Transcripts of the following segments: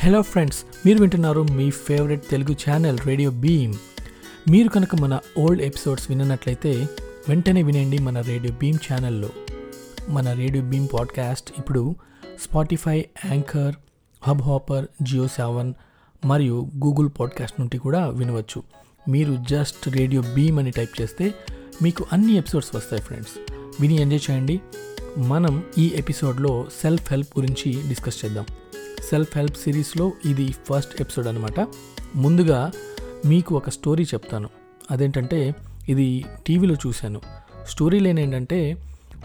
Hello friends మీరు వింటున్నారు మీ favourite Telugu channel radio beam మీరు కనుక మన ఓల్డ్ ఎపిసోడ్స్ విననట్లయితే వెంటనే వినండి మన రేడియో బీమ్ ఛానల్లో మన రేడియో బీమ్ పాడ్కాస్ట్ ఇప్పుడు Spotify anchor Hubhopper Jio seven మరియు గూగుల్ పాడ్కాస్ట్ నుండి కూడా వినవచ్చు. మీరు జస్ట్ రేడియో బీమ్ అని టైప్ చేస్తే మీకు అన్ని ఎపిసోడ్స్ వస్తాయి ఫ్రెండ్స్ విని ఎంజాయ్ చేయండి. మనం ఈ ఎపిసోడ్లో సెల్ఫ్ హెల్ప్ గురించి డిస్కస్ చేద్దాం. సెల్ఫ్ హెల్ప్ సిరీస్లో ఇది ఫస్ట్ ఎపిసోడ్ అనమాట ముందుగా మీకు ఒక స్టోరీ చెప్తాను. అదేంటంటే ఇది టీవీలో చూశాను. స్టోరీ లేని ఏంటంటే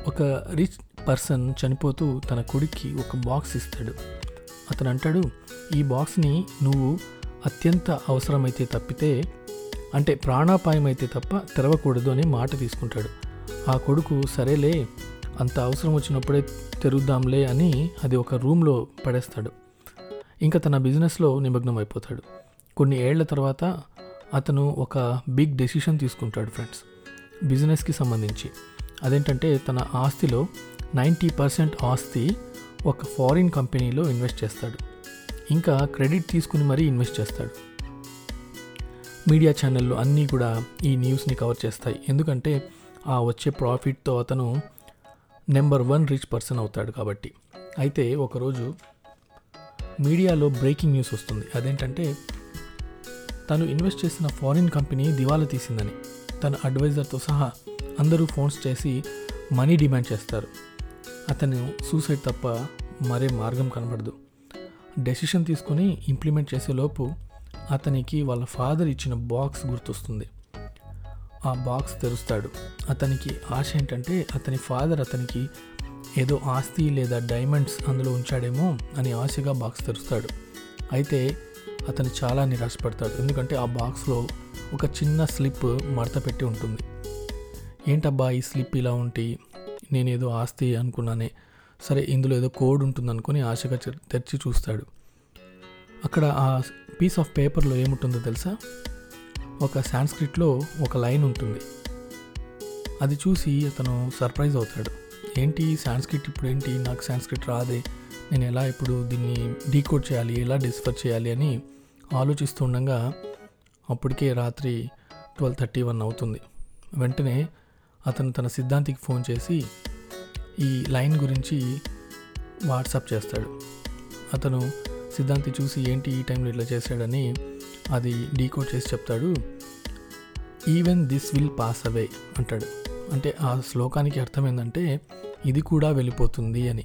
ఒక రిచ్ పర్సన్ చనిపోతూ తన కొడుక్కి ఒక బాక్స్ ఇస్తాడు. అతను అంటాడు ఈ బాక్స్ని నువ్వు అత్యంత అవసరమైతే తప్పితే అంటే ప్రాణాపాయం అయితే తప్ప తెరవకూడదు అనే మాట తీసుకుంటాడు. ఆ కొడుకు సరేలే అంత అవసరం వచ్చినప్పుడే తెరుద్దాంలే అని అది ఒక రూమ్లో పడేస్తాడు. ఇంకా తన బిజినెస్లో నిమగ్నం అయిపోతాడు. కొన్ని ఏళ్ళ తర్వాత అతను ఒక బిగ్ డెసిషన్ తీసుకుంటాడు ఫ్రెండ్స్. బిజినెస్కి సంబంధించి. అదేంటంటే తన ఆస్తిలో నైంటీ పర్సెంట్ ఆస్తి ఒక ఫారిన్ కంపెనీలో ఇన్వెస్ట్ చేస్తాడు. ఇంకా క్రెడిట్ తీసుకుని మరీ ఇన్వెస్ట్ చేస్తాడు. మీడియా ఛానళ్ళు అన్నీ కూడా ఈ న్యూస్ని కవర్ చేస్తాయి. ఎందుకంటే ఆ వచ్చే ప్రాఫిట్తో అతను నెంబర్ వన్ రిచ్ పర్సన్ అవుతాడు కాబట్టి. అయితే ఒకరోజు మీడియాలో బ్రేకింగ్ న్యూస్ వస్తుంది. అదేంటంటే తను ఇన్వెస్ట్ చేసిన ఫారిన్ కంపెనీ దివాలా తీసిందని తన అడ్వైజర్తో సహా అందరూ ఫోన్స్ చేసి మనీ డిమాండ్ చేస్తారు. అతను సూసైడ్ తప్ప మరే మార్గం కనబడదు. డెసిషన్ తీసుకొని ఇంప్లిమెంట్ చేసేలోపు అతనికి వాళ్ళ ఫాదర్ ఇచ్చిన బాక్స్ గుర్తొస్తుంది. ఆ బాక్స్ తెరుస్తాడు. అతనికి ఆశ ఏంటంటే అతని ఫాదర్ అతనికి ఏదో ఆస్తి లేదా డైమండ్స్ అందులో ఉంచాడేమో అని ఆశగా బాక్స్ తెరుస్తాడు. అయితే అతను చాలా నిరాశపడతాడు. ఎందుకంటే ఆ బాక్స్లో ఒక చిన్న స్లిప్ మడత పెట్టి ఉంటుంది. ఏంటబ్బా ఈ స్లిప్ ఇలా ఉంటి నేనేదో ఆస్తి అనుకున్నానే. సరే ఇందులో ఏదో కోడ్ ఉంటుంది అనుకుని ఆశగా తెరిచి చూస్తాడు. అక్కడ ఆ పీస్ ఆఫ్ పేపర్లో ఏముంటుందో తెలుసా? ఒక సాంస్క్రిట్లో ఒక లైన్ ఉంటుంది. అది చూసి అతను సర్ప్రైజ్ అవుతాడు. ఏంటి సాంస్క్రిట్ ఇప్పుడు ఏంటి నాకు సాంస్క్రిట్ రాదే. నేను ఎలా ఇప్పుడు దీన్ని డీకోడ్ చేయాలి? ఎలా డిస్ఫర్ చేయాలి అని ఆలోచిస్తుండగా అప్పటికే రాత్రి ట్వెల్వ్ థర్టీ వన్ అవుతుంది. వెంటనే అతను తన సిద్ధాంతికి ఫోన్ చేసి ఈ లైన్ గురించి వాట్సాప్ చేస్తాడు. అతను సిద్ధాంతి చూసి ఏంటి ఈ టైంలో ఇట్లా చేశాడని అది డీకోడ్ చేసి చెప్తాడు. Even this will pass away అంటాడు. అంటే ఆ శ్లోకానికి అర్థం ఏంటంటే ఇది కూడా వెళ్ళిపోతుంది అని.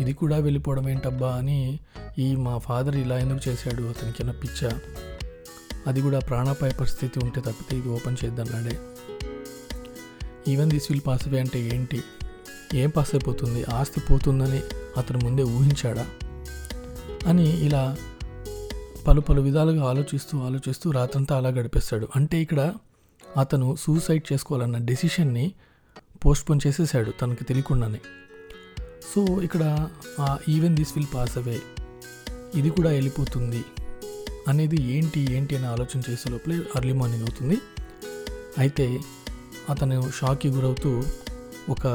ఇది కూడా వెళ్ళిపోవడం ఏంటబ్బా అని ఈ మా ఫాదర్ ఇలా ఎందుకు చేశాడు? అతనికి ఏమైనా పిచ్చ? అది కూడా ప్రాణాపాయ పరిస్థితి ఉంటే తప్పితే ఇది open చేద్దన్నాడే even this will pass away అంటే ఏంటి? ఏం పాస్ అయిపోతుంది? ఆస్తి పోతుందని అతను ముందే ఊహించాడా? అని ఇలా పలు పలు విధాలుగా ఆలోచిస్తూ ఆలోచిస్తూ రాత్రంతా అలా గడిపేస్తాడు. అంటే ఇక్కడ అతను సూసైడ్ చేసుకోవాలన్న డెసిషన్ని పోస్ట్పోన్ చేసేసాడు తనకి తెలియకుండానే. సో ఇక్కడ ఆ even this will pass away ఇది కూడా వెళ్ళిపోతుంది. అనేది ఏంటి ఏంటి అని ఆలోచన చేసే లోపలే అర్లీ మార్నింగ్ అవుతుంది. అయితే అతను షాక్కి గురవుతూ ఒక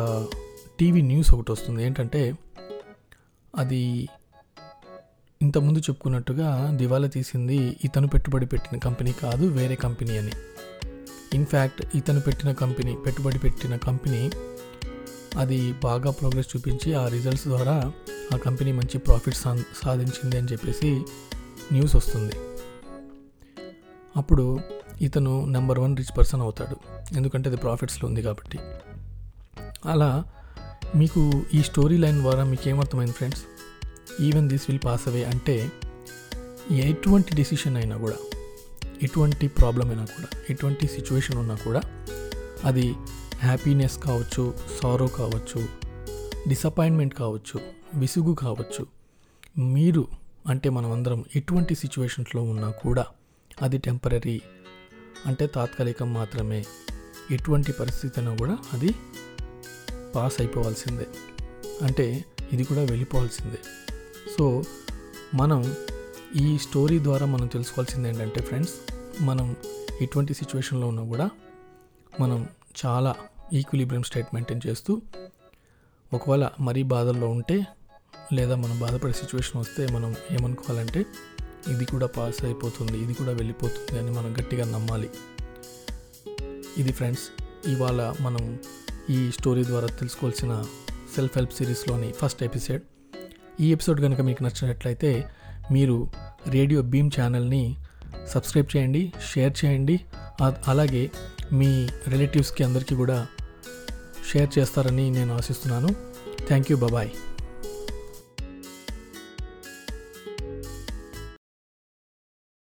టీవీ న్యూస్ ఒకటి వస్తుంది. ఏంటంటే అది ఇంతకుముందు చెప్పుకున్నట్టుగా దివాలా తీసింది ఇతను పెట్టుబడి పెట్టిన కంపెనీ కాదు వేరే కంపెనీ అని. ఇన్ఫ్యాక్ట్ ఇతను పెట్టిన కంపెనీ పెట్టుబడి పెట్టిన కంపెనీ అది బాగా ప్రోగ్రెస్ చూపించి ఆ రిజల్ట్స్ ద్వారా ఆ కంపెనీ మంచి ప్రాఫిట్ సా సాధించింది అని చెప్పేసి న్యూస్ వస్తుంది. అప్పుడు ఇతను నెంబర్ వన్ రిచ్ పర్సన్ అవుతాడు. ఎందుకంటే అది ప్రాఫిట్స్లో ఉంది కాబట్టి. అలా మీకు ఈ స్టోరీ లైన్ ద్వారా మీకు ఏమర్థమైంది friends even this will pass away అంటే ఎటువంటి డెసిషన్ అయినా కూడా ఎటువంటి ప్రాబ్లం అయినా కూడా ఎటువంటి సిచ్యువేషన్ ఉన్నా కూడా అది హ్యాపీనెస్ కావచ్చు సారో కావచ్చు డిసప్పాయింట్మెంట్ కావచ్చు విసుగు కావచ్చు. మీరు అంటే మనమందరం ఎటువంటి సిచ్యువేషన్స్లో ఉన్నా కూడా అది టెంపరీ అంటే తాత్కాలికం మాత్రమే. ఎటువంటి పరిస్థితి అయినా కూడా అది పాస్ అయిపోవాల్సిందే. అంటే ఇది కూడా వెళ్ళిపోవాల్సిందే. సో మనం ఈ స్టోరీ ద్వారా మనం తెలుసుకోవాల్సింది ఏంటంటే ఫ్రెండ్స్ మనం ఎటువంటి సిచ్యువేషన్లో ఉన్నా కూడా మనం చాలా ఈక్విలిబ్రియం స్టేట్ మెయింటైన్ చేస్తూ ఒకవేళ మరీ బాధల్లో ఉంటే లేదా మనం బాధపడే సిచ్యువేషన్ వస్తే మనం ఏమనుకోవాలంటే ఇది కూడా పాస్ అయిపోతుంది ఇది కూడా వెళ్ళిపోతుంది అని మనం గట్టిగా నమ్మాలి. ఇది ఫ్రెండ్స్ ఇవాళ మనం ఈ స్టోరీ ద్వారా తెలుసుకోవాల్సిన సెల్ఫ్ హెల్ప్ సిరీస్లోని ఫస్ట్ ఎపిసోడ్ ఈ ఎపిసోడ్ కనుక మీకు నచ్చినట్లయితే మీరు రేడియో బీమ్ ఛానల్ని సబ్స్క్రైబ్ చేయండి షేర్ చేయండి. అలాగే మీ రిలేటివ్స్కి అందరికీ కూడా షేర్ చేస్తారని నేను ఆశిస్తున్నాను. థ్యాంక్ యూ బాబాయ్